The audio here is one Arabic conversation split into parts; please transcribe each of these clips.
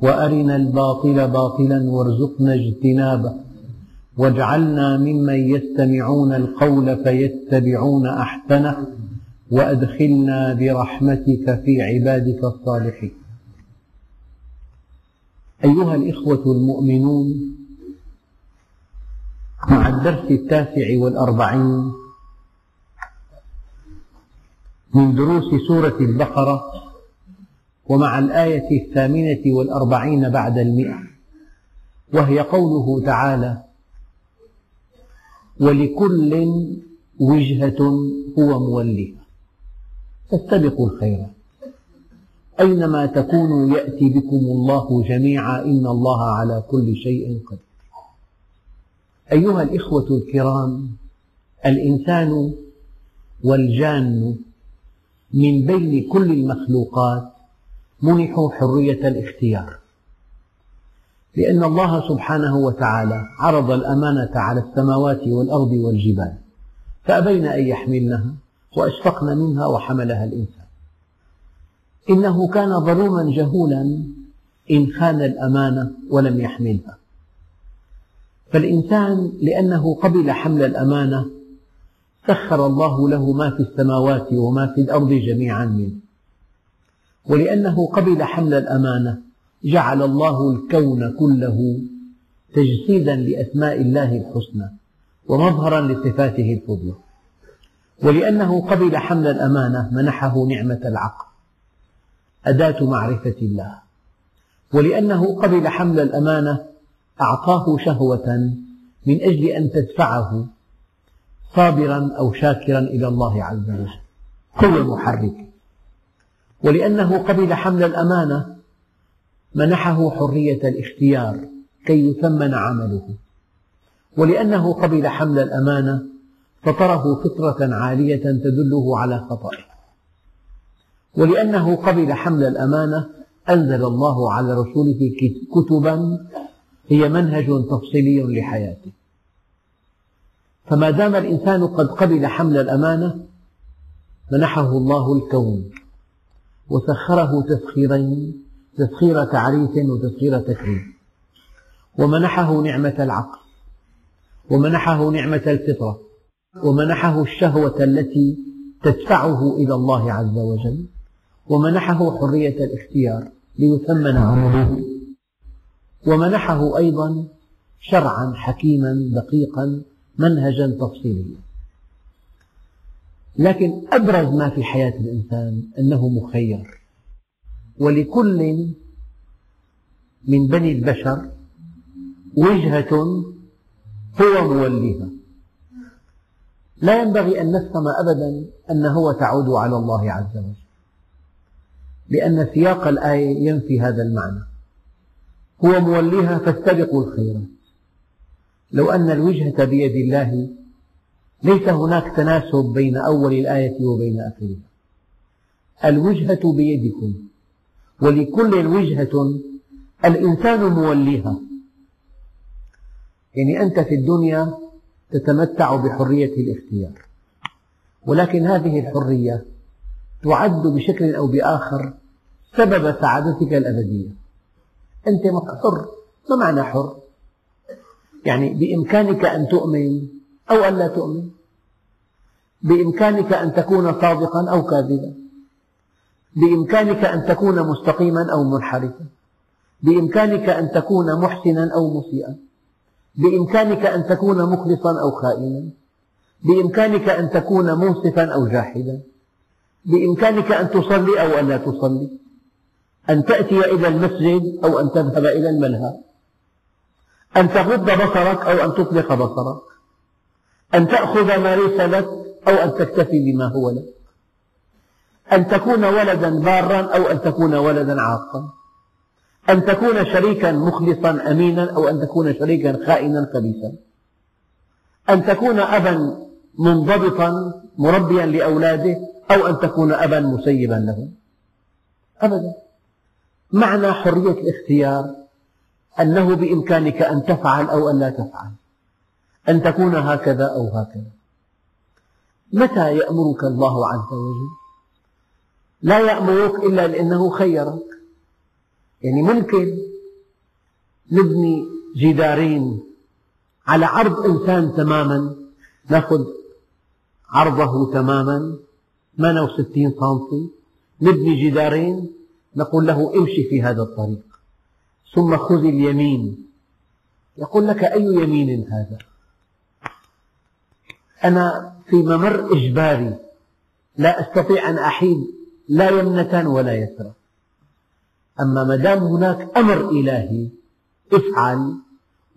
وأرنا الباطل باطلا وارزقنا اجتنابه. واجعلنا ممن يستمعون القول فيتبعون أحسنه. وأدخلنا برحمتك في عبادك الصالحين. أيها الإخوة المؤمنون مع الدرس التاسع والأربعين من دروس سورة البقرة ومع الآية الثامنة والأربعين بعد المئة. وهي قوله تعالى ولكل وجهة هو موليها. فاستبقوا الخيرات أينما تكونوا يأتي بكم الله جميعا إن الله على كل شيء قدير. أيها الإخوة الكرام الإنسان والجان من بين كل المخلوقات منحوا حرية الاختيار. لأن الله سبحانه وتعالى عرض الأمانة على السماوات والأرض والجبال فأبين أن يحملنها وأشفقن منها وحملها الإنسان. إنه كان ظلوما جهولا إن خان الأمانة ولم يحملها. فالإنسان لأنه قبل حمل الأمانة سخر الله له ما في السماوات وما في الأرض جميعا منه. ولأنه قبل حمل الأمانة جعل الله الكون كله تجسيدا لأسماء الله الحسنى ومظهرا لصفاته الفضلى. ولأنه قبل حمل الأمانة منحه نعمة العقل أداة معرفة الله. ولأنه قبل حمل الأمانة أعطاه شهوة من أجل أن تدفعه صابرا أو شاكرا إلى الله عز وجل. قوة محركة ولأنه قبل حمل الأمانة منحه حرية الاختيار كي يثمن عمله. ولأنه قبل حمل الأمانة فطره فطرة عالية تدله على خطئه ولأنه قبل حمل الأمانة أنزل الله على رسوله كتبا هي منهج تفصيلي لحياته. فما دام الإنسان قد قبل حمل الأمانة منحه الله الكون. وسخره تسخيرين تسخير تعريف وتسخير تكريم. ومنحه نعمة العقل ومنحه نعمة الفطرة ومنحه الشهوة التي تدفعه إلى الله عز وجل ومنحه حرية الاختيار ليثمن عمله ومنحه أيضا شرعا حكيما دقيقا منهجا تفصيليا. لكن أبرز ما في حياة الإنسان أنه مخير. ولكل من بني البشر وجهة هو موليها. لا ينبغي أن نفهم أبدا أن هو تعود على الله عز وجل لأن سياق الآية ينفي هذا المعنى. هو موليها فاستبقوا الخيرات. لو أن الوجهة بيد الله ليس هناك تناسب بين أول الآية وبين آخرها. الوجهة بيدكم ولكل وجهة الإنسان موليها. يعني أنت في الدنيا تتمتع بحرية الاختيار ولكن هذه الحرية تعد بشكل أو بآخر سبب سعادتك الأبدية. أنت حر ما معنى حر؟ يعني بإمكانك أن تؤمن أو أن لا تؤمن. بإمكانك أن تكون صادقا أو كاذبا. بإمكانك أن تكون مستقيما أو منحرفا. بإمكانك أن تكون محسنا أو مسيئا. بإمكانك أن تكون مخلصا أو خائنا. بإمكانك أن تكون منصفا أو جاحدا. بإمكانك أن تصلي أو أن لا تصلي. أن تأتي إلى المسجد أو أن تذهب إلى الملهى. أن تغض بصرك أو أن تطلق بصرك. أن تأخذ ما ليس لك أو أن تكتفي بما هو لك. أن تكون ولدا بارا أو أن تكون ولدا عاقا. أن تكون شريكا مخلصا أمينا أو أن تكون شريكا خائنا خبيثا. أن تكون أبا منضبطا مربيا لأولاده أو أن تكون أبا مسيبا لهم أبدا. معنى حرية الاختيار أنه بإمكانك أن تفعل أو أن لا تفعل. أن تكون هكذا أو هكذا. متى يأمرك الله عز وجل؟ لا يأمرك إلا لأنه خيرك. يعني ممكن نبني جدارين على عرض إنسان تماما نأخذ عرضه تماما 68 سم نبني جدارين نقول له امشي في هذا الطريق. ثم خذ اليمين. يقول لك أي يمين هذا؟ أنا في ممر إجباري. لا أستطيع أن أحيد لا يمنة ولا يسرى أما ما دام هناك أمر إلهي افعل.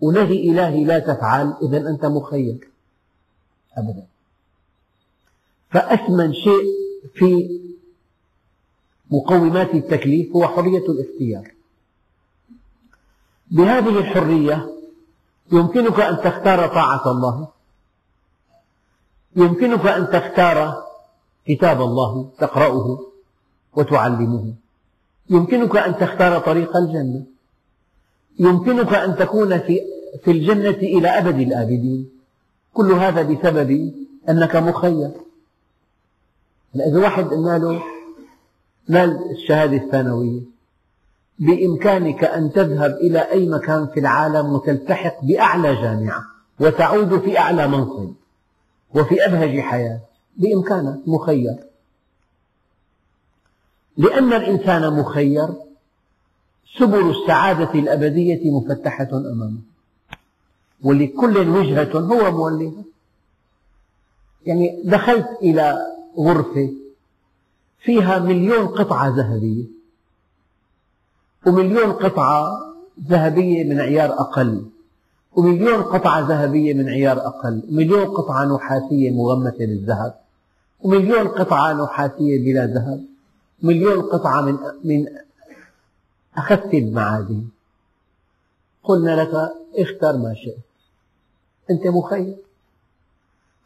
ونهي إلهي لا تفعل إذا أنت مخير. أبدا. فأثمن شيء في مقومات التكليف هو حرية الاختيار. بهذه الحرية يمكنك أن تختار طاعة الله. يمكنك أن تختار كتاب الله تقرأه وتعلمه. يمكنك أن تختار طريق الجنة. يمكنك أن تكون في, في الجنة إلى أبد الآبدين. كل هذا بسبب أنك مخير. إذا واحد قلنا له نال الشهادة الثانوية. بإمكانك أن تذهب إلى أي مكان في العالم وتلتحق بأعلى جامعة وتعود في أعلى منصب. وفي أبهج حياة. بإمكانك مخير. لأن الإنسان مخير سبل السعادة الأبدية مفتحة أمامه. ولكل وجهة هو موليها يعني دخلت إلى غرفة فيها مليون قطعة ذهبية. ومليون قطعة ذهبية من عيار أقل. ومليون قطعة ذهبية من عيار أقل ومليون قطعة نحاسية مغمسة بالذهب ومليون قطعة نحاسية بلا ذهب مليون قطعة من من أخذت المعادن. قلنا لك اختر ما شئت. أنت مخير.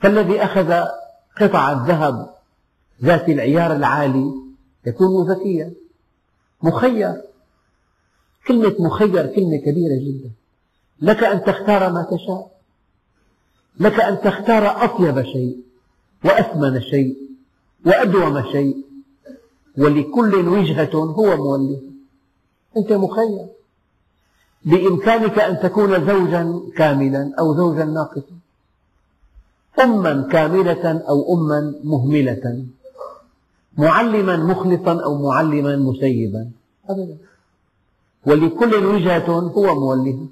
فالذي أخذ قطعة ذهب ذات العيار العالي يكون ذكيا. مخير. كلمة مخير كلمة كبيرة جدا. لك أن تختار ما تشاء. لك أن تختار أطيب شيء وأثمن شيء وأدوم شيء. ولكل وجهة هو مولي. أنت مخير. بإمكانك أن تكون زوجا كاملا أو زوجا ناقصا. أما كاملة أو أما مهملة. معلما مخلصا أو معلما مسيبا. أبدا. ولكل وجهة هو موليها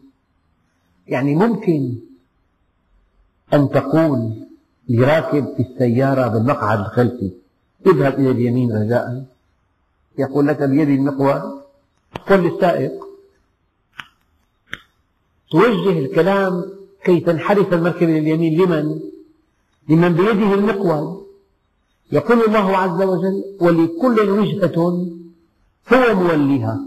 يعني ممكن أن تقول لراكب في السيارة بالمقعد الخلفي اذهب إلى اليمين رجاء يقول لك بيدي المقود قل للسائق توجه الكلام كي تنحرف المركبة لليمين لمن؟ لمن بيده المقود يقول الله عز وجل ولكل وجهة هو موليها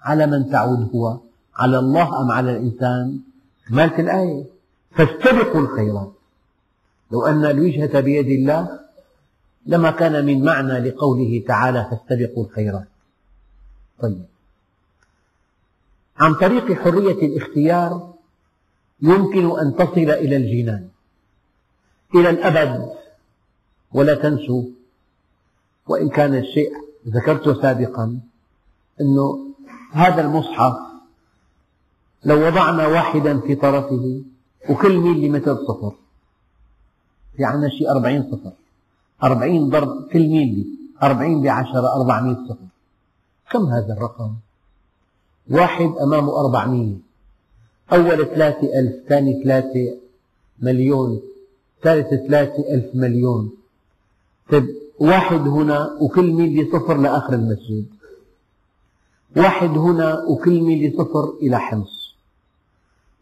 على من تعود هو على الله أم على الإنسان؟ كمالة الآية. فاستبقوا الخيرات. لو أن الوجهة بيد الله لما كان من معنى لقوله تعالى فاستبقوا الخيرات. طيب. عن طريق حرية الاختيار يمكن أن تصل إلى الجنان. إلى الأبد. ولا تنسوا وإن كان الشيء ذكرته سابقا أنه هذا المصحف لو وضعنا واحدا في طرفه وكل ميل لمتر صفر. في عندنا شيء أربعين صفر. أربعين ضرب كل ميل أربعين بعشرة أربعمائة صفر. كم هذا الرقم؟ واحد أمامه أربعمية أول ثلاثة ألف ثاني ثلاثة مليون ثالث ثلاثة ألف مليون. طيب واحد هنا وكل ميل صفر لآخر المسجد. واحد هنا وكل ميل صفر إلى حمص.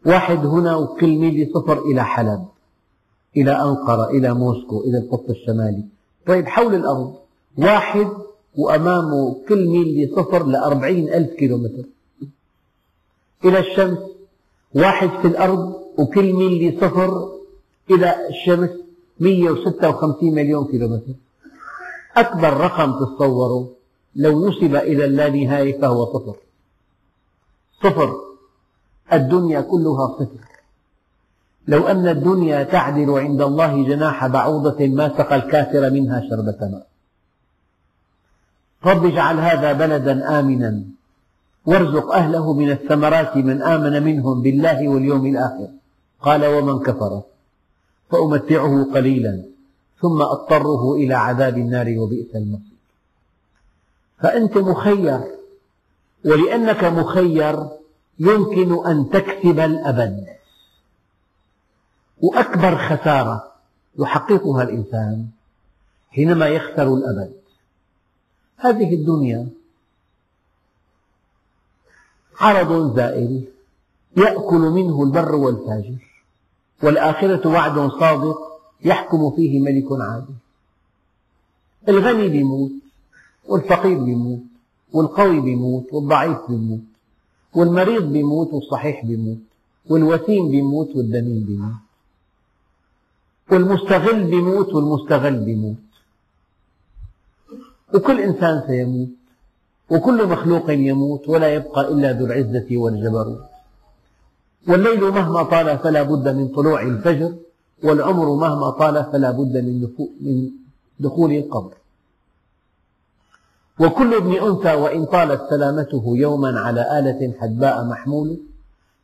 واحد هنا وكل ميل صفر إلى حلب إلى أنقرة إلى موسكو إلى القطب الشمالي. طيب حول الأرض واحد وأمامه كل ميل صفر لأربعين ألف كيلومتر. إلى الشمس واحد في الأرض وكل ميل صفر إلى الشمس 156 مليون كيلومتر. أكبر رقم تصوره لو نسب إلى اللانهاية فهو صفر صفر الدنيا كلها صفر لو أن الدنيا تعدل عند الله جناح بعوضة ما سقى الكافر منها شربة ماء. رب اجعل هذا بلدا آمنا. وارزق أهله من الثمرات من آمن منهم بالله واليوم الآخر. قال ومن كفر فأمتعه قليلا ثم أضطره إلى عذاب النار وبئس المصير. فأنت مخير ولأنك مخير يمكن أن تكسب الأبد. وأكبر خسارة يحققها الإنسان حينما يخسر الأبد. هذه الدنيا عرض زائل يأكل منه البر والفاجر والآخرة وعد صادق يحكم فيه ملك عادل. الغني بيموت والفقير بيموت والقوي بيموت والضعيف بيموت. والمريض بيموت والصحيح بيموت والوسيم بيموت والدميم بيموت. والمستغل بيموت والمستغل بيموت. وكل إنسان سيموت وكل مخلوق يموت ولا يبقى إلا ذو العزة والجبروت. والليل مهما طال فلا بد من طلوع الفجر والعمر مهما طال فلا بد من دخول القبر. وكل ابن أنثى وإن طالت سلامته يوما على آلة حدباء محمول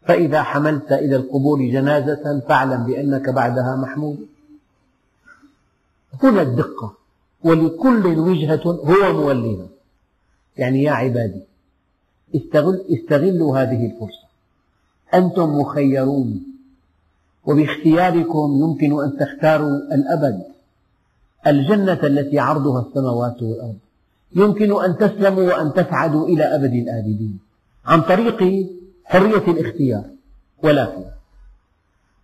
فإذا حملت إلى القبور جنازة فاعلم بأنك بعدها محمول. هنا الدقة ولكل وجهة هو موليها يعني يا عبادي استغل استغلوا هذه الفرصة. أنتم مخيرون وباختياركم يمكن أن تختاروا الأبد الجنة التي عرضها السماوات والأرض. يمكن أن تسلموا وأن تسعدوا إلى أبد الآبدين عن طريق حرية الاختيار. ولكن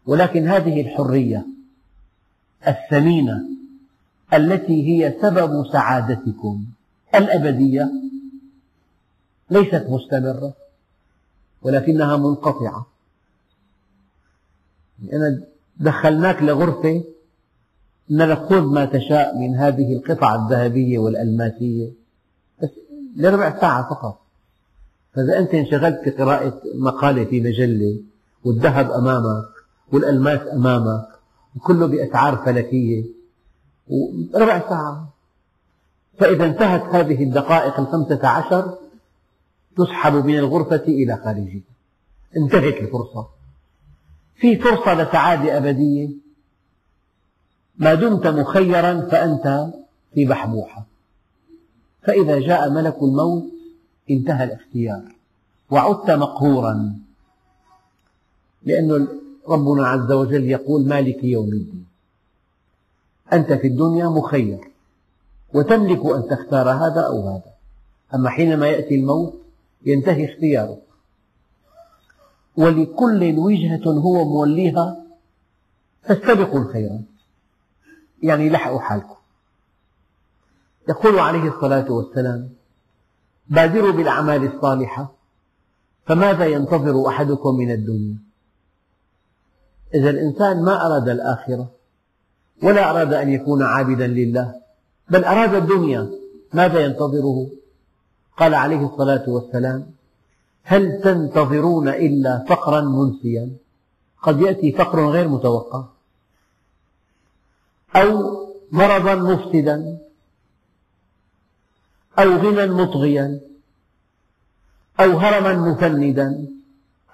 ولكن هذه الحرية الثمينة التي هي سبب سعادتكم الأبدية ليست مستمرة ولكنها منقطعة. أنا دخلناك لغرفة أن لك خذ ما تشاء من هذه القطع الذهبية والألماسية. لربع ساعة فقط. فإذا أنت انشغلت بقراءة مقالة في مجلة والذهب أمامك والألماس أمامك وكله بأسعار فلكية وربع ساعة. فإذا انتهت هذه الدقائق الخمسة عشر تسحب من الغرفة إلى خارجها. انتهت الفرصة. في فرصة لسعادة أبدية ما دمت مخيرا فأنت في بحبوحة. فإذا جاء ملك الموت انتهى الاختيار. وعدت مقهورا. لأن ربنا عز وجل يقول مالك يوم الدين. أنت في الدنيا مخير وتملك أن تختار هذا أو هذا. أما حينما يأتي الموت ينتهي اختيارك. ولكل وجهة هو موليها فاستبقوا الخيرات. يعني لحقوا حالكم. يقول عليه الصلاة والسلام بادروا بالأعمال الصالحة فماذا ينتظر أحدكم من الدنيا؟ إذا الإنسان ما أراد الآخرة ولا أراد أن يكون عابدا لله بل أراد الدنيا ماذا ينتظره؟ قال عليه الصلاة والسلام هل تنتظرون إلا فقرا منسيا؟ قد يأتي فقر غير متوقع أو مرضا مفسدا أو غنى مطغيا أو هرما مفندا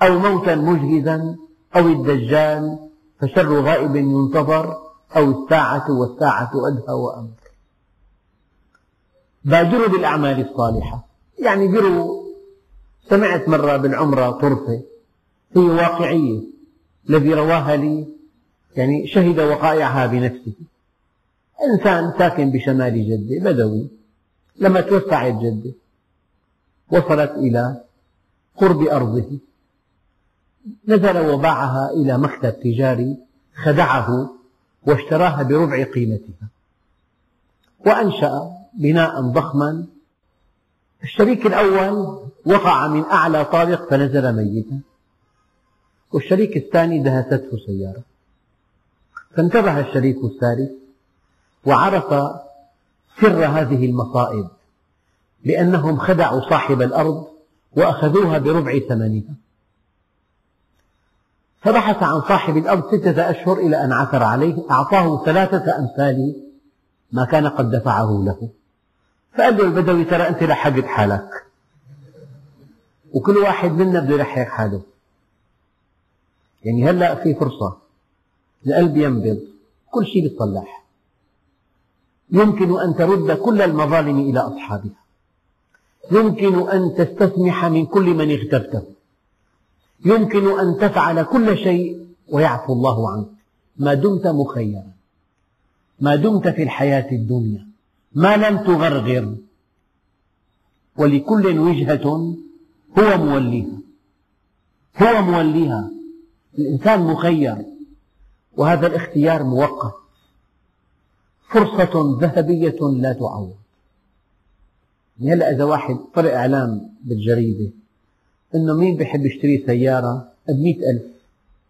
أو موتا مجهزا أو الدجال فشر غائب ينتظر أو الساعة والساعة أدهى وأمر. بادروا بالأعمال الصالحة. يعني بروا سمعت مرة بالعمرة طرفة هي واقعية الذي رواها لي يعني شهد وقائعها بنفسه. إنسان ساكن بشمال جدة بدوي. لما توسعت جدة وصلت إلى قرب أرضه. نزل وباعها إلى مكتب تجاري خدعه واشتراها بربع قيمتها. وأنشأ بناء ضخما. الشريك الأول وقع من أعلى طابق فنزل ميتا. والشريك الثاني دهسته سيارة. فانتبه الشريك الثالث وعرف سر هذه المصائب لأنهم خدعوا صاحب الأرض وأخذوها بربع ثمنها. فبحث عن صاحب الأرض ستة أشهر إلى أن عثر عليه أعطاه ثلاثة أمثال ما كان قد دفعه له. فقال له البدوي ترى أنت لحقت حالك. وكل واحد منا بده يلحق حاله. يعني هلأ في فرصة القلب ينبض كل شيء يتصلح يمكن أن ترد كل المظالم إلى أصحابها. يمكن أن تستسمح من كل من اغتبته. يمكن أن تفعل كل شيء ويعفو الله عنك. ما دمت مخيرا. ما دمت في الحياة الدنيا. ما لم تغرغر. ولكل وجهة هو موليها. هو موليها. الإنسان مخير. وهذا الاختيار مؤقت فرصة ذهبية لا تعوض. يعني هلا إذا واحد طلع إعلام بالجريدة إنه مين بيحب يشتري سيارة بمئة ألف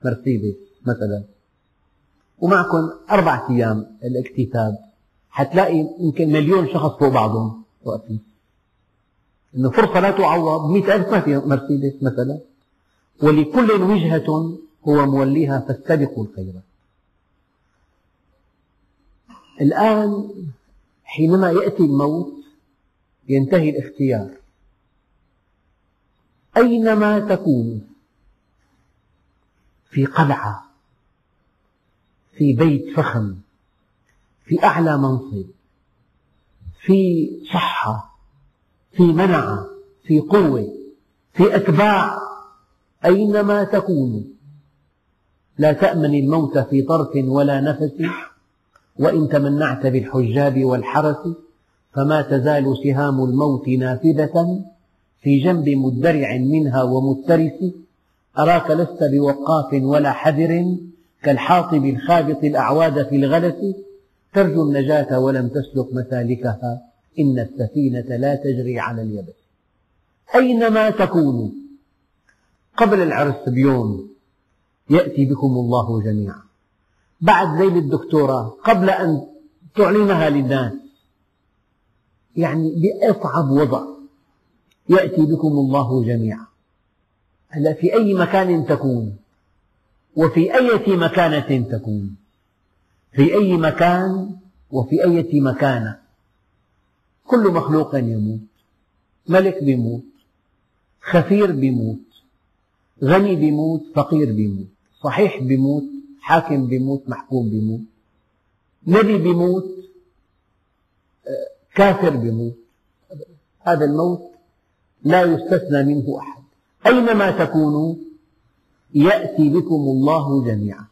مرسيدس مثلا؟ ومعكم أربعة أيام الاكتتاب حتلاقي يمكن مليون شخص فوق بعضهم واقفين إنه فرصة لا تعوض مئة ألف ما في مرسيدس مثلا. ولكل وجهة هو موليها فاستبقوا الخيرات. الآن حينما يأتي الموت ينتهي الاختيار. أينما تكونوا في قلعة في بيت فخم في أعلى منصب في صحة في منعة في قوة في أتباع. أينما تكونوا لا تأمن الموت في طرف ولا نفس. وإن تمنعت بالحجاب والحرس فما تزال سهام الموت نافذة في جنب مدرع منها ومترس. أراك لست بوقاف ولا حذر كالحاطب الخابط الأعواد في الغلس. ترجو النجاة ولم تسلك مسالكها. إن السفينة لا تجري على اليبس أينما تكونوا قبل العرس بيوم يأتي بكم الله جميعا. بعد ليلة الدكتوراه قبل أن تعلنها للناس يعني بأصعب وضع يأتي بكم الله جميعا. هلا في أي مكان تكون؟ وفي أية مكانة تكون؟ في أي مكان وفي أية مكانة؟ كل مخلوق يموت ملك بيموت خفير بيموت غني بيموت فقير بيموت صحيح بيموت حاكم بيموت محكوم بيموت. نبي بيموت كافر بيموت. هذا الموت لا يستثنى منه أحد. أينما تكونوا يأتي بكم الله جميعا.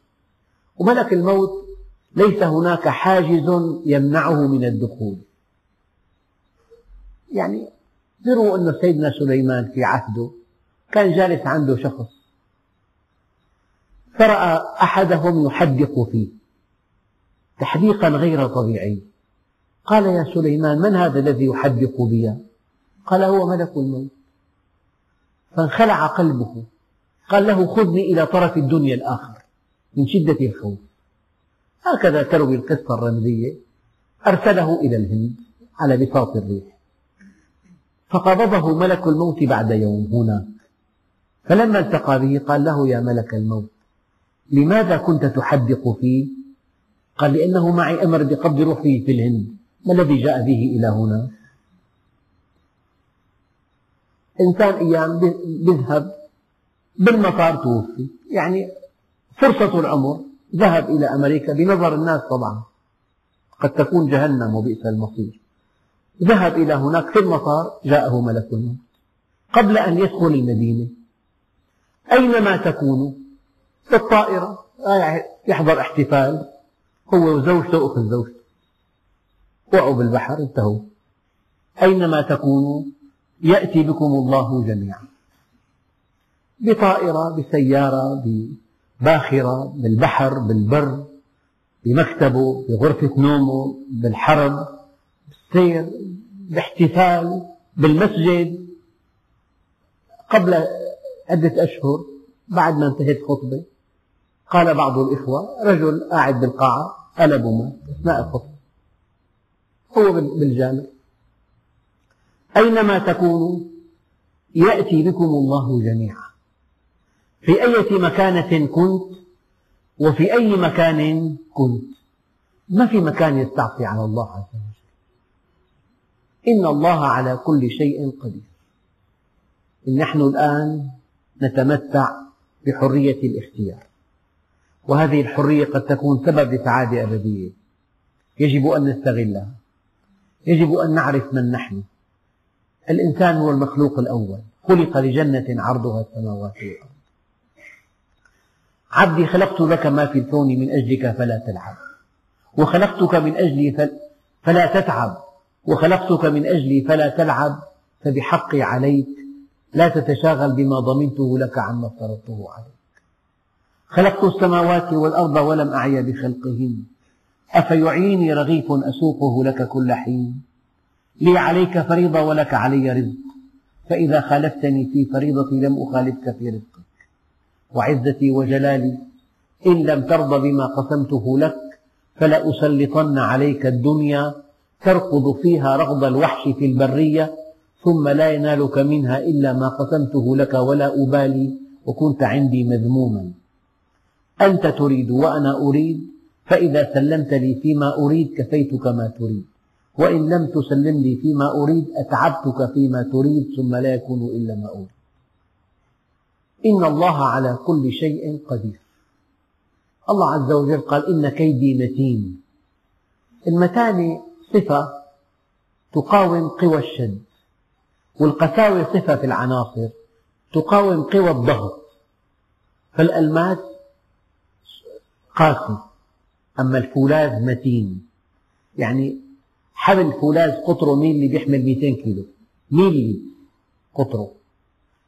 وملك الموت ليس هناك حاجز يمنعه من الدخول. يعني ذروا أن سيدنا سليمان في عهده كان جالس عنده شخص. فرأى أحدهم يحدق فيه. تحديقا غير طبيعي. قال يا سليمان من هذا الذي يحدق بي؟ قال هو ملك الموت. فانخلع قلبه. قال له خذني إلى طرف الدنيا الآخر من شدة الخوف. هكذا تروي القصة الرمزية. أرسله إلى الهند على بساط الريح. فقبضه ملك الموت بعد يوم هناك فلما التقى به قال له يا ملك الموت لماذا كنت تحدق فيه؟ قال لأنه معي أمر بقبض روحي في الهند. ما الذي جاء به إلى هنا؟ إنسان أيام يذهب بالمطار توفي. يعني فرصة العمر ذهب إلى أمريكا بنظر الناس طبعا. قد تكون جهنم وبئس المصير. ذهب إلى هناك في المطار جاءه ملك الموت قبل أن يدخل المدينة. أينما تكونوا في الطائرة يحضر احتفال. هو وزوجته وأخت زوجته. وقعوا بالبحر انتهوا. أينما تكونوا يأتي بكم الله جميعا. بطائرة بسيارة بباخرة بالبحر بالبر بمكتبه بغرفة نومه بالحرب بالسير باحتفال بالمسجد. قبل عدة أشهر بعد ما انتهت خطبة قال بعض الإخوة رجل قاعد بالقاعة قلب ومات أثناء الخطبة هو بالجامع. أينما تكونوا يأتي بكم الله جميعا. في أي مكانة كنت وفي أي مكان كنت. ما في مكان يستعصي على الله عز وجل. إن الله على كل شيء قدير. نحن الآن نتمتع بحرية الاختيار. وهذه الحرية قد تكون سبب لسعادة أبدية. يجب أن نستغلها. يجب أن نعرف من نحن. الإنسان هو المخلوق الأول. خلق لجنة عرضها السماوات والأرض. عبدي خلقت لك ما في الكون من أجلك فلا تلعب. وخلقتك من أجلي فلا تتعب. وخلقتك من أجلي فلا تلعب فبحقي عليك. لا تتشاغل بما ضمنته لك عما افترضته عليك. خلقت السماوات والأرض ولم أعي بخلقهن. أفيعيني رغيف أسوقه لك كل حين. لي عليك فريضة ولك علي رزق. فإذا خالفتني في فريضتي لم أخالفك في رزقك. وعزتي وجلالي إن لم ترض بما قسمته لك فلأسلطن عليك الدنيا تركض فيها رغض الوحش في البرية ثم لا ينالك منها إلا ما قسمته لك ولا أبالي وكنت عندي مذموما. أنت تريد وأنا أريد فإذا سلمت لي فيما أريد كفيتك ما تريد. وإن لم تسلم لي فيما أريد أتعبتك فيما تريد ثم لا يكون إلا ما أريد. إن الله على كل شيء قدير. الله عز وجل قال إن كيدي متين. المتانة صفة تقاوم قوى الشد والقساوة صفة في العناصر تقاوم قوى الضغط. فالألماس قاسي أما الفولاذ متين. يعني حبل فولاذ قطره ميلي بيحمل 200 كيلو. ميلي قطره.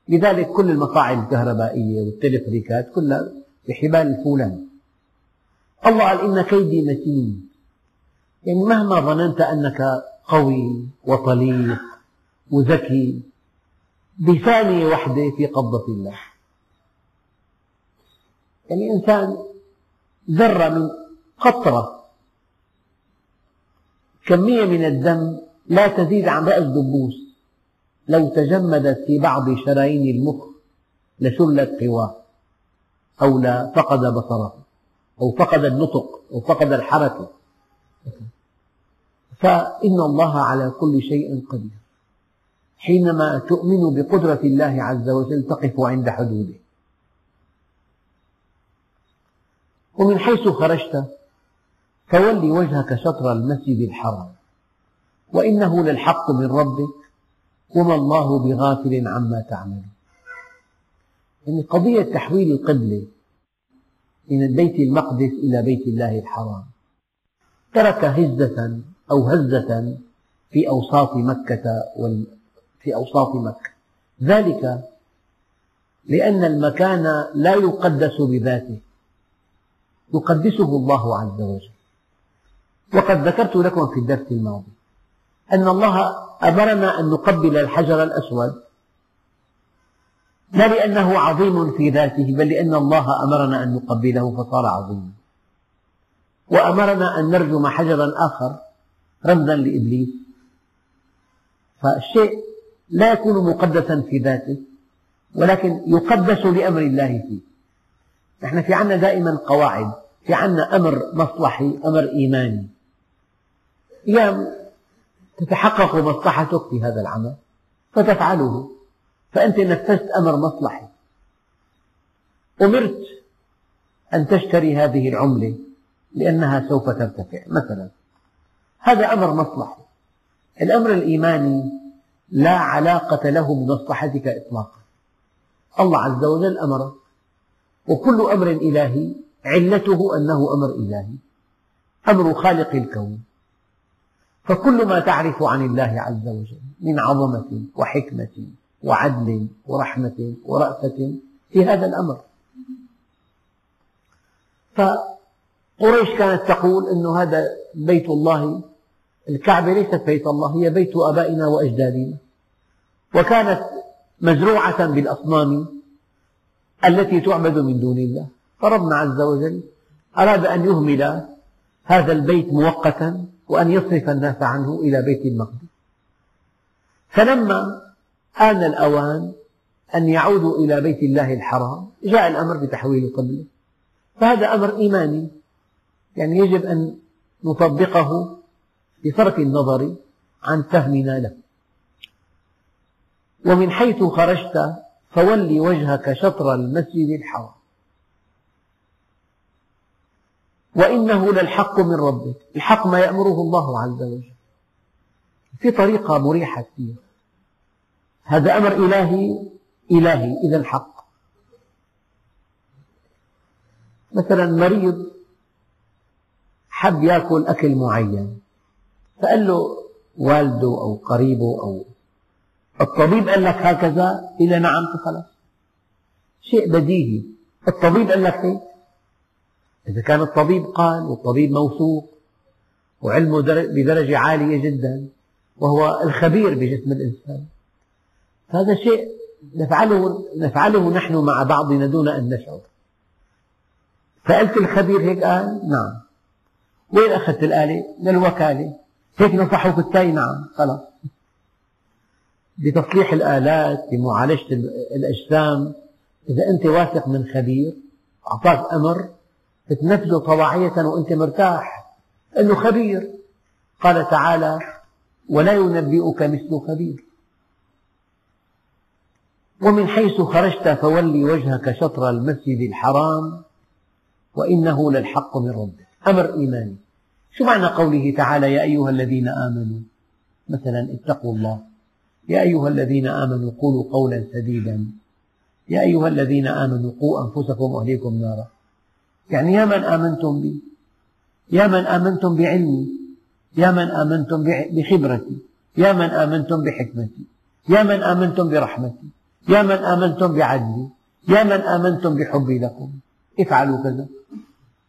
لذلك كل المصاعد الكهربائية والتلفريكات كلها بحبال الفولاذ. الله قال إن كيدي متين. يعني مهما ظننت أنك قوي وطليق وذكي بثانية واحدة في قبضة الله. يعني إنسان ذرة من قطرة. كمية من الدم لا تزيد عن رأس دبوس. لو تجمدت في بعض شرايين المخ لشلت قواه أو لفقد بصره أو فقد النطق أو فقد الحركة. فإن الله على كل شيء قدير. حينما تؤمن بقدرة الله عز وجل تقف عند حدوده. ومن حيث خرجت فول وجهك شطر المسجد الحرام. وإنه للحق من ربك وما الله بغافل عما تعمل يعني قضية تحويل القبلة من بيت المقدس إلى بيت الله الحرام. ترك هزة أو هزة في أوساط مكة في أوساط مكة. ذلك لأن المكان لا يقدس بذاته. يقدسه الله عز وجل. وقد ذكرت لكم في الدرس الماضي أن الله أمرنا أن نقبل الحجر الأسود لا لأنه عظيم في ذاته بل لأن الله أمرنا أن نقبله فصار عظيما. وأمرنا أن نرجم حجرا آخر رمزا لإبليس. فالشيء لا يكون مقدسا في ذاته ولكن يقدس لأمر الله فيه. نحن في عنا دائما قواعد في عنا أمر مصلحي أمر إيماني. أيام تتحقق مصلحتك في هذا العمل فتفعله. فأنت نفذت أمر مصلحي. أمرت أن تشتري هذه العملة لأنها سوف ترتفع مثلا. هذا أمر مصلحي. الأمر الإيماني لا علاقة له بمصلحتك إطلاقا. الله عز وجل أمرك وكل أمر إلهي علته أنه أمر إلهي أمر خالق الكون. فكل ما تعرف عن الله عز وجل من عظمة وحكمة وعدل ورحمة ورأفة في هذا الأمر. فقريش كانت تقول أن هذا بيت الله الكعبة ليست بيت الله هي بيت آبائنا وأجدادنا. وكانت مزروعة بالأصنام التي تعبد من دون الله. فربنا عز وجل أراد أن يهمل هذا البيت مؤقتا وأن يصرف الناس عنه إلى بيت المقدس. فلما آن الأوان أن يعودوا إلى بيت الله الحرام جاء الأمر بتحويل القبلة. فهذا أمر إيماني. يعني يجب أن نطبقه بصرف النظر عن فهمنا له. ومن حيث خرجت فول وجهك شطر المسجد الحرام. وإنه للحق من ربك. الحق ما يأمره الله عز وجل. في طريقة مريحة كثير هذا أمر إلهي إلهي إذا الحق مثلا مريض حب يأكل أكل معين. فقال له والده أو قريبه أو الطبيب قال لك هكذا إلى نعم خلاص. شيء بديهي. الطبيب قال لك هيك إذا كان الطبيب قال والطبيب موثوق وعلمه بدرجة عالية جدا وهو الخبير بجسم الإنسان. هذا شيء نفعله, نفعله نحن مع بعضنا دون أن نشعر. سألت الخبير هيك قال نعم. وين أخذت الآلة؟ للوكالة هيك نصحوك التاي نعم خلاص. بتصليح الآلات بمعالجة الأجسام. إذا أنت واثق من خبير أعطاك أمر تنفذه طواعية وأنت مرتاح. لأنه خبير. قال تعالى ولا ينبئك مثل خبير. ومن حيث خرجت فول وجهك شطر المسجد الحرام وإنه للحق من ربك. أمر إيماني. شو معنى قوله تعالى يا أيها الذين آمنوا؟ مثلا اتقوا الله. يا أيها الذين آمنوا قولوا قولا سديدا. يا أيها الذين آمنوا قوا أنفسكم وأهليكم نارا. يعني يا من آمنتم بي يا من آمنتم بعلمي يا من آمنتم بخبرتي يا من آمنتم بحكمتي يا من آمنتم برحمتي يا من آمنتم بعدلي يا من آمنتم بحبي لكم. افعلوا كذا.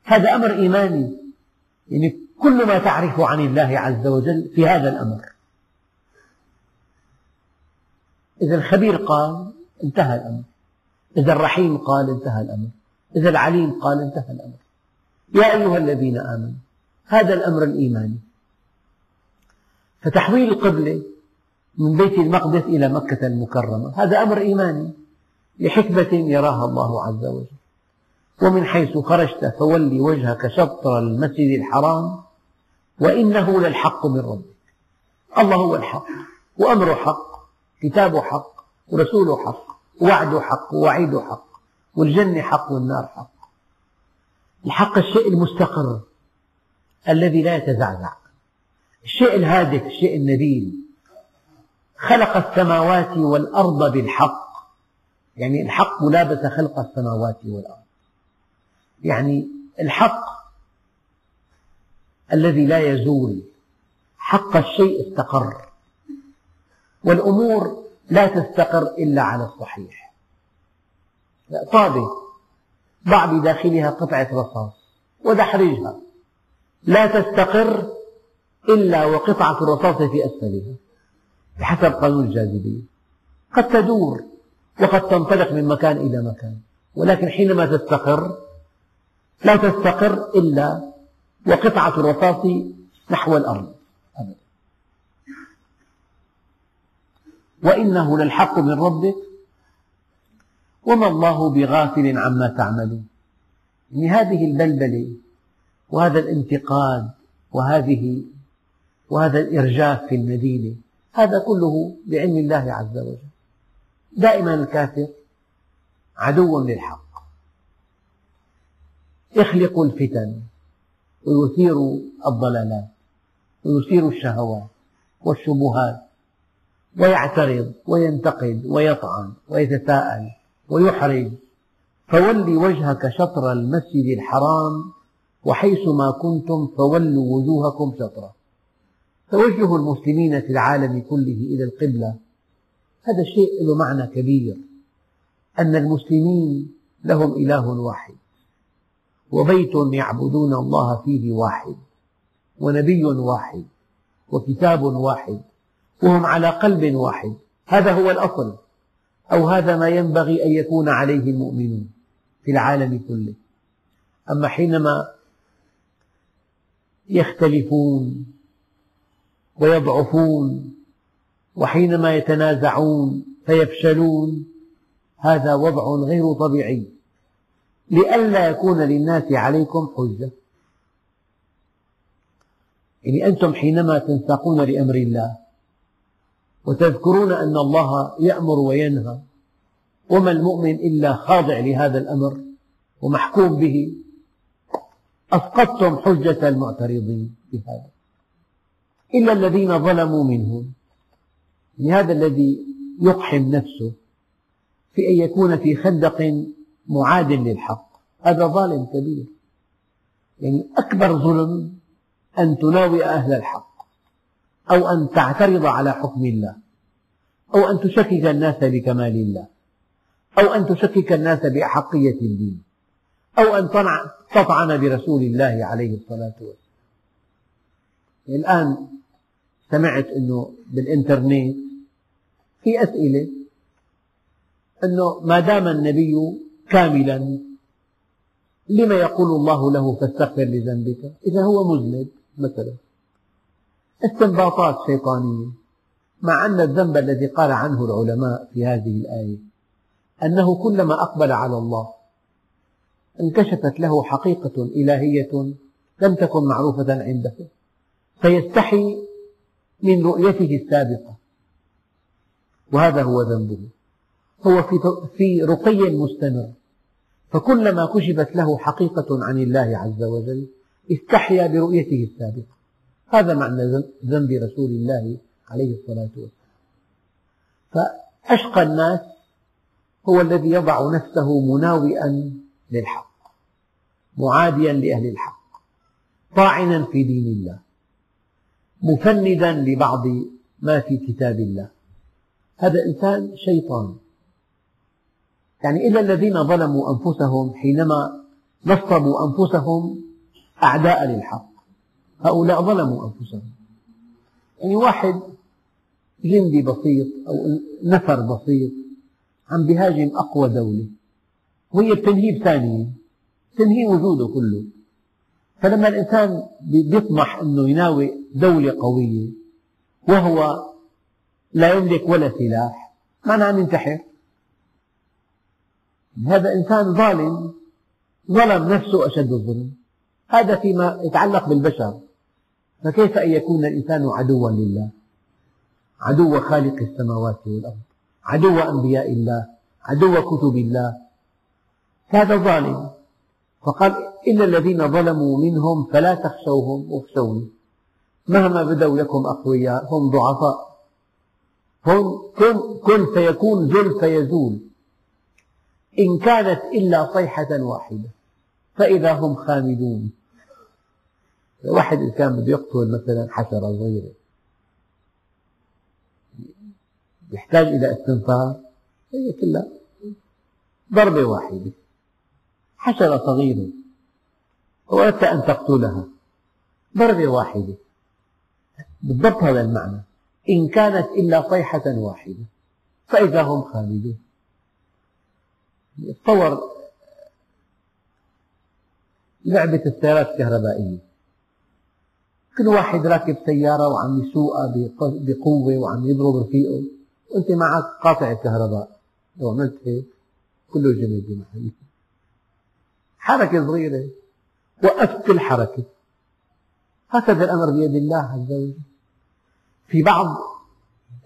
هذا أمر إيماني. يعني كل ما تعرفه عن الله عز وجل في هذا الأمر. إذا الخبير قال انتهى الأمر. إذا الرحيم قال انتهى الأمر. إذا العليم قال انتهى الأمر. يا أيها الذين آمنوا هذا الأمر الإيماني. فتحويل القبلة من بيت المقدس إلى مكة المكرمة هذا أمر إيماني. لحكمة يراها الله عز وجل. ومن حيث خرجت فول وجهك شطر المسجد الحرام وإنه للحق من ربك. الله هو الحق وأمره حق. كتابه حق ورسوله حق ووعده حق ووعيده حق والجنة حق والنار حق. الحق الشيء المستقر الذي لا يتزعزع. الشيء الهادف الشيء النبيل. خلق السماوات والأرض بالحق. يعني الحق ملابس خلق السماوات والأرض. يعني الحق الذي لا يزول. حق الشيء استقر. والأمور لا تستقر إلا على الصحيح. طابة ضع بداخلها قطعة رصاص ودحرجها. لا تستقر إلا وقطعة الرصاص في أسفلها. بحسب قانون الجاذبية. قد تدور وقد تنطلق من مكان إلى مكان. ولكن حينما تستقر لا تستقر إلا وقطعة الرصاص نحو الأرض أبدا وإنه للحق من ربك وما الله بغافل عما تعملون. يعني هذه البلبلة وهذا الانتقاد وهذه وهذا الإرجاف في المدينة هذا كله بعلم الله عز وجل. دائما الكافر عدو للحق. يخلق الفتن ويثير الضلالات ويثير الشهوات والشبهات ويعترض وينتقد ويطعن ويتساءل ويحرج. فول وجهك شطر المسجد الحرام وحيث ما كنتم فولوا وجوهكم شطرة. توجه المسلمين في العالم كله إلى القبلة. هذا الشيء له معنى كبير أن المسلمين لهم إله واحد وبيت يعبدون الله فيه واحد ونبي واحد وكتاب واحد وهم على قلب واحد. هذا هو الأصل. أو هذا ما ينبغي أن يكون عليه المؤمنون في العالم كله. أما حينما يختلفون ويضعفون وحينما يتنازعون فيفشلون هذا وضع غير طبيعي. لئلا يكون للناس عليكم حجة. يعني أنتم حينما تنساقون لأمر الله وتذكرون أن الله يأمر وينهى وما المؤمن إلا خاضع لهذا الأمر ومحكوم به. أسقطتم حجة المعترضين بهذا. إلا الذين ظلموا منهم. لهذا الذي يقحم نفسه في أن يكون في خندق معاد للحق. هذا ظالم كبير. يعني أكبر ظلم أن تناوئ أهل الحق. أو أن تعترض على حكم الله. أو أن تشكك الناس بكمال الله. أو أن تشكك الناس بأحقية الدين. أو أن تطعن برسول الله عليه الصلاة والسلام. الآن سمعت أنه بالإنترنت في أسئلة أنه ما دام النبي كاملا لما يقول الله له فاستغفر لذنبك؟ إذا هو مذنب مثلا. استنباطات شيطانية مع أن الذنب الذي قال عنه العلماء في هذه الآية أنه كلما أقبل على الله انكشفت له حقيقة إلهية لم تكن معروفة عنده فيستحي من رؤيته السابقة. وهذا هو ذنبه. هو في رقي مستمر. فكلما كشفت له حقيقة عن الله عز وجل استحيا برؤيته السابقة. هذا معنى ذنب رسول الله عليه الصلاة والسلام. فأشقى الناس هو الذي يضع نفسه مناوئا للحق معاديا لأهل الحق طاعنا في دين الله مفندا لبعض ما في كتاب الله. هذا إنسان شيطان. يعني إلا الذين ظلموا أنفسهم حينما نصبوا أنفسهم أعداء للحق. هؤلاء ظلموا أنفسهم. يعني واحد جندي بسيط أو نفر بسيط عم بهاجم أقوى دولة. وهي بتنهيه بثانية تنهي وجوده كله. فلما الإنسان يطمح أنه يناوي دولة قوية وهو لا يملك ولا سلاح معنى عم ينتحر. هذا إنسان ظالم ظلم نفسه أشد الظلم. هذا فيما يتعلق بالبشر. فكيف أن يكون الإنسان عدوا لله؟ عدو خالق السماوات والأرض عدو أنبياء الله عدو كتب الله. هذا ظالم. فقال إلا الذين ظلموا منهم فلا تخشوهم واخشوني مهما بدوا لكم أقوياء هم ضعفاء. هم كن, كن فيكون زل فيزول. إن كانت إلا صيحة واحدة فإذا هم خامدون. واحد إذا كان بده يقتل مثلا حشرة صغيرة يحتاج إلى استنفار هي كلها ضربة واحدة. حشرة صغيرة وأردت أن تقتلها ضربة واحدة. بالضبط هذا المعنى. إن كانت إلا صيحة واحدة فإذا هم خالدون. تصور لعبة السيارات الكهربائية. كل واحد راكب سيارة وعم يسوقها بقوة وعم يضرب رفيقه. وأنت معك قاطع الكهرباء. لو عملت هيك كله جميل بمحله حركة صغيرة. وقفت كل حركة. هكذا الأمر بيد الله عز وجل. في بعض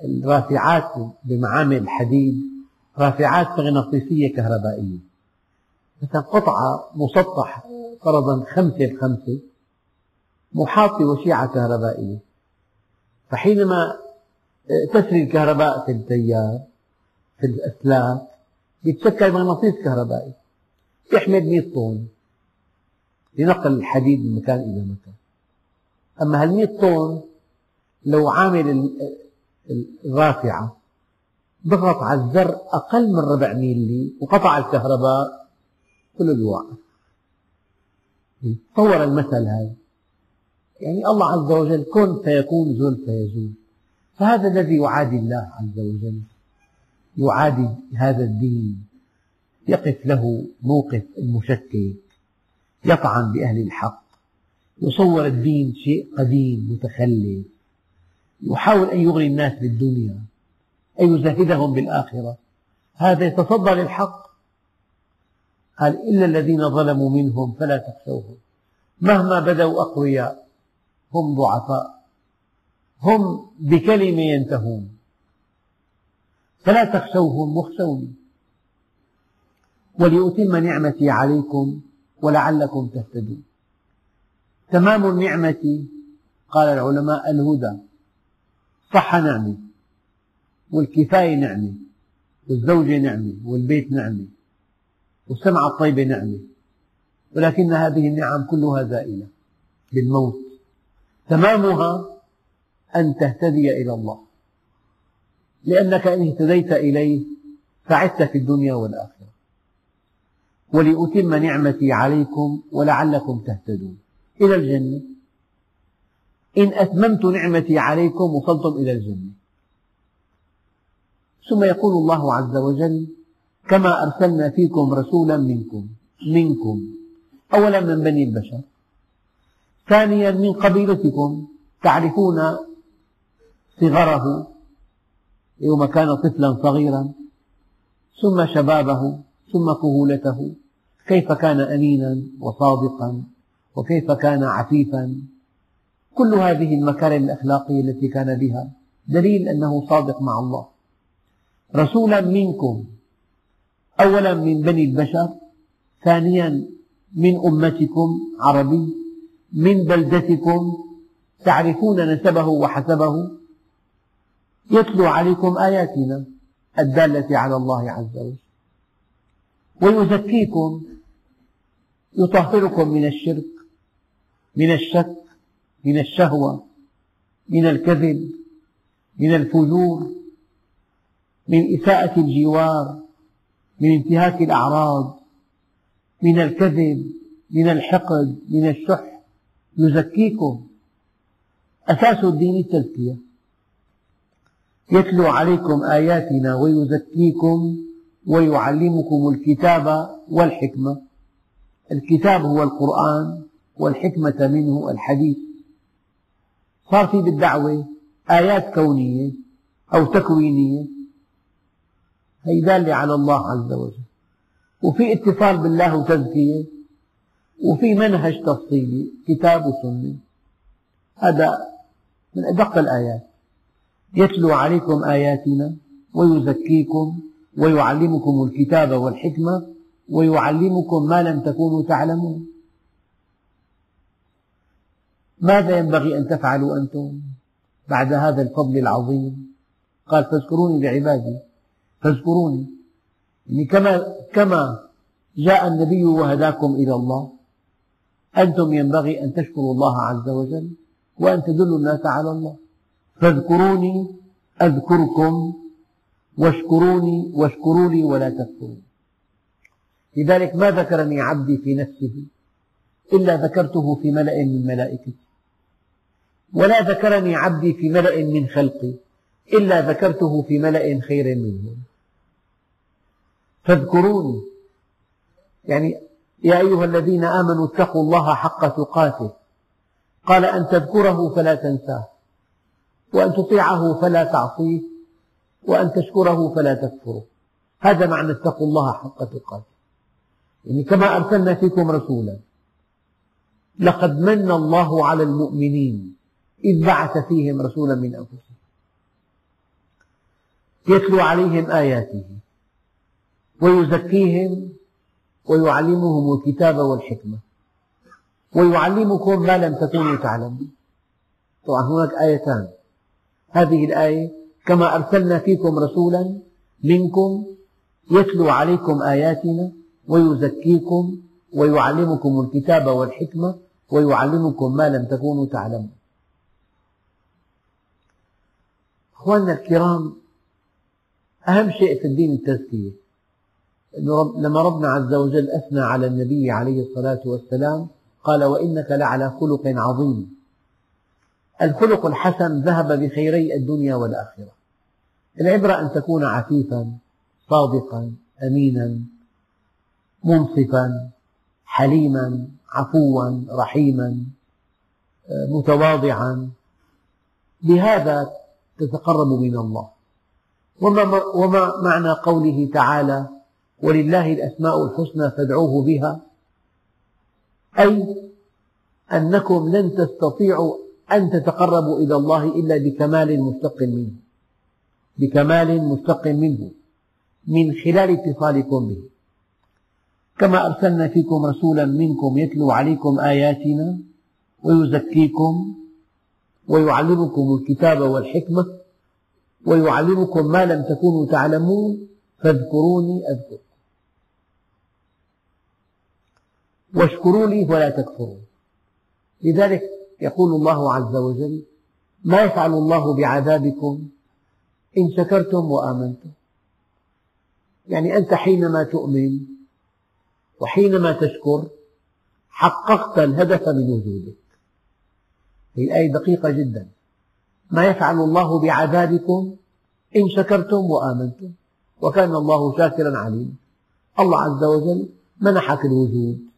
الرافعات بمعامل الحديد رافعات مغناطيسية كهربائية. مثلا قطعة مسطح فرضا خمسة بخمسة. محاط بوشيعة كهربائية فحينما تسري الكهرباء في التيار في الأسلاك يتشكل مغناطيس كهربائي. يحمل 100 طن. لنقل الحديد من مكان إلى مكان. أما هال 100 طن لو عامل الرافعة ضغط على الزر أقل من ربع ميلي وقطع الكهرباء كله بيوقف طور المثل هذا. يعني الله عز وجل كن فيكون زل فيزول. فهذا الذي يعادي الله عز وجل يعادي هذا الدين يقف له موقف المشكك يطعن بأهل الحق يصور الدين شيء قديم متخلف يحاول أن يغري الناس بالدنيا أن يزهدهم بالآخرة. هذا يتصدى للحق. قال إلا الذين ظلموا منهم فلا تخشوهم. مهما بدوا أقوياء هم ضعفاء. هم بكلمة ينتهون. فلا تخشوهم واخشوني ولأتم نعمتي عليكم ولعلكم تهتدون. تمام النعمة قال العلماء الهدى صحة نعمة والكفاية نعمة والزوجة نعمة والبيت نعمة والسمعة الطيبة نعمة ولكن هذه النعم كلها زائلة بالموت. تمامها أن تهتدي إلى الله. لأنك إن اهتديت إليه سعدت في الدنيا والآخرة. ولأتم نعمتي عليكم ولعلكم تهتدون. إلى الجنة. إن أتممت نعمتي عليكم وصلتم إلى الجنة. ثم يقول الله عز وجل كما أرسلنا فيكم رسولا منكم منكم أولا من بني البشر ثانيا من قبيلتكم تعرفون صغره يوم كان طفلا صغيرا ثم شبابه ثم كهولته كيف كان أمينا وصادقا وكيف كان عفيفا. كل هذه المكارم الأخلاقية التي كان بها دليل أنه صادق مع الله. رسولا منكم أولا من بني البشر ثانيا من أمتكم عربي من بلدتكم تعرفون نسبه وحسبه؟ يتلو عليكم آياتنا الدالة على الله عز وجل. ويزكيكم يطهركم من الشرك من الشك من الشهوة من الكذب من الفجور من إساءة الجوار من انتهاك الأعراض من الكذب من الحقد من الشح. يزكيكم أساس الدين التزكية. يتلو عليكم آياتنا ويزكيكم ويعلمكم الكتاب والحكمة. الكتاب هو القرآن والحكمة منه الحديث. صار في بالدعوة آيات كونية أو تكوينية. هي دالة على الله عز وجل. وفي اتصال بالله وتزكية. وفي منهج تفصيلي كتاب وسنة. هذا من أدق الآيات. يتلو عليكم آياتنا ويزكيكم ويعلمكم الكتاب والحكمة ويعلمكم ما لم تكونوا تعلمون. ماذا ينبغي أن تفعلوا أنتم بعد هذا الفضل العظيم؟ قال فاذكروني بعبادي فاذكروني. يعني كما, كما جاء النبي وهداكم إلى الله أنتم ينبغي أن تشكروا الله عز وجل وأن تدلوا الناس على الله. فاذكروني أذكركم واشكروني واشكروا لي ولا تكفرون لذلك ما ذكرني عبدي في نفسه إلا ذكرته في ملأ من ملائكتي ولا ذكرني عبدي في ملأ من خلقي إلا ذكرته في ملأ خير منهم فاذكروني. يعني يا أيها الذين آمنوا اتقوا الله حق تقاته. قال أن تذكره فلا تنساه وأن تطيعه فلا تعصيه وأن تشكره فلا تكفره. هذا معنى اتقوا الله حق تقاته. يعني كما أرسلنا فيكم رسولا لقد من الله على المؤمنين إذ بعث فيهم رسولا من أنفسهم. يتلو عليهم آياته ويزكيهم ويعلمهم الكتاب والحكمة. ويعلمكم ما لم تكونوا تعلمون. طبعا هناك آيتان. هذه الآية كما أرسلنا فيكم رسولا منكم يتلو عليكم آياتنا ويزكيكم ويعلمكم الكتاب والحكمة ويعلمكم ما لم تكونوا تعلمون. أخواننا الكرام أهم شيء في الدين التزكية لما ربنا عز وجل أثنى على النبي عليه الصلاة والسلام قال وإنك لعلى خلق عظيم. الخلق الحسن ذهب بخيري الدنيا والآخرة. العبرة أن تكون عفيفا صادقا أمينا منصفا حليما عفوا رحيما متواضعا. بهذا تتقرب من الله. وما, وما معنى قوله تعالى ولله الأسماء الحسنى فادعوه بها. أي أنكم لن تستطيعوا أن تتقربوا إلى الله إلا بكمال مشتق منه. بكمال مشتق منه. من خلال اتصالكم به. كما أرسلنا فيكم رسولا منكم يتلو عليكم آياتنا ويزكيكم ويعلمكم الكتاب والحكمة ويعلمكم ما لم تكونوا تعلمون. فاذكروني أذكركم واشكروا لي ولا تكفرون لذلك يقول الله عز وجل ما يفعل الله بعذابكم إن شكرتم وآمنتم. يعني أنت حينما تؤمن وحينما تشكر حققت الهدف من وجودك. هذه الآية دقيقة جدا. ما يفعل الله بعذابكم إن شكرتم وآمنتم. وكان الله شاكرا عليما الله عز وجل منحك الوجود.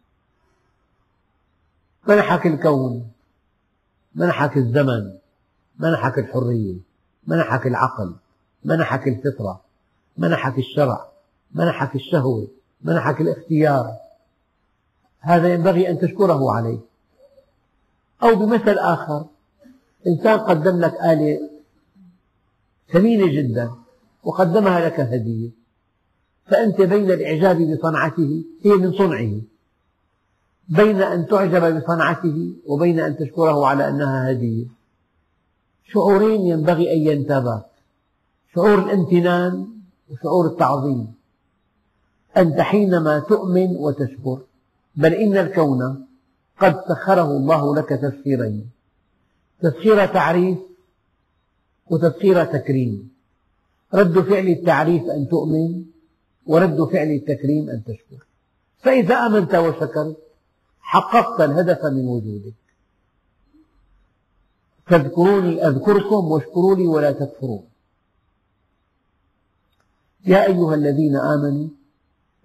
منحك الكون منحك الزمن منحك الحرية منحك العقل منحك الفطرة منحك الشرع منحك الشهوة منحك الاختيار. هذا ينبغي أن تشكره عليه. أو بمثل آخر إنسان قدم لك آلة ثمينة جدا وقدمها لك هدية فأنت بين الإعجاب بصنعته هي من صنعه. بين أن تعجب بصنعته وبين أن تشكره على أنها هدية. شعورين ينبغي أن ينتابا شعور الامتنان وشعور التعظيم. أنت حينما تؤمن وتشكر بل إن الكون قد سخره الله لك تسخيرين. تسخير تعريف وتسخير تكريم. رد فعل التعريف أن تؤمن ورد فعل التكريم أن تشكر. فإذا آمنت وشكرت حققت الهدف من وجودك. فاذكروني أذكركم واشكروا لي ولا تكفرون. يا أيها الذين آمنوا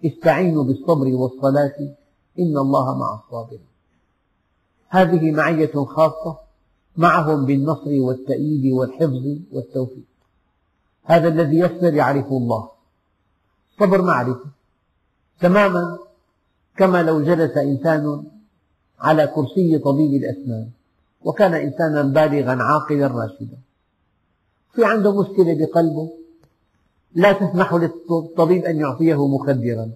استعينوا بالصبر والصلاة إن الله مع الصابرين. هذه معية خاصة معهم بالنصر والتأييد والحفظ والتوفيق. هذا الذي يصبر يعرف الله. صبر معرفة. تماما. كما لو جلس إنسان على كرسي طبيب الأسنان وكان إنسانا بالغا عاقلا راشدا. في عنده مشكلة بقلبه لا تسمح للطبيب أن يعطيه مخدرا.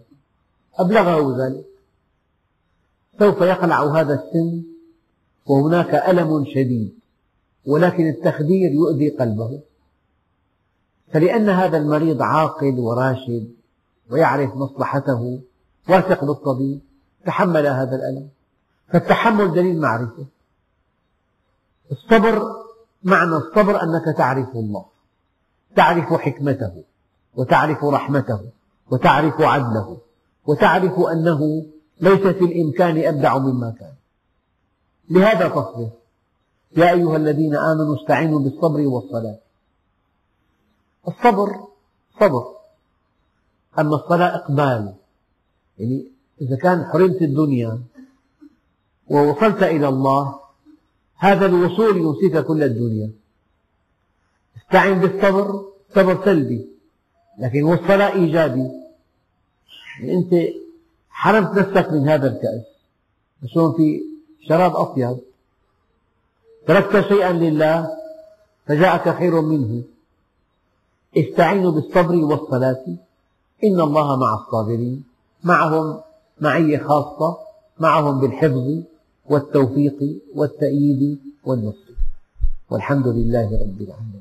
أبلغه ذلك. سوف يقلع هذا السن وهناك ألم شديد ولكن التخدير يؤذي قلبه. فلأن هذا المريض عاقل وراشد ويعرف مصلحته واثق بالطبيب تحمل هذا الألم. فالتحمل دليل معرفة. الصبر معنى الصبر أنك تعرف الله. تعرف حكمته وتعرف رحمته وتعرف عدله وتعرف أنه ليس في الإمكان أبدع مما كان. لهذا تصبر. يا أيها الذين آمنوا استعينوا بالصبر والصلاة. الصبر صبر. أما الصلاة إقبال. يعني إذا كان حرمت الدنيا ووصلت إلى الله هذا الوصول ينسيك كل الدنيا. استعن بالصبر صبر سلبي لكن والصلاة إيجابي. يعني أنت حرمت نفسك من هذا الكأس. بس هون في شراب أطيب تركت شيئا لله فجاءك خير منه. استعينوا بالصبر والصلاة. إن الله مع الصابرين. معهم معية خاصة. معهم بالحفظ. والتوفيق والتأييد والنصر. والحمد لله رب العالمين.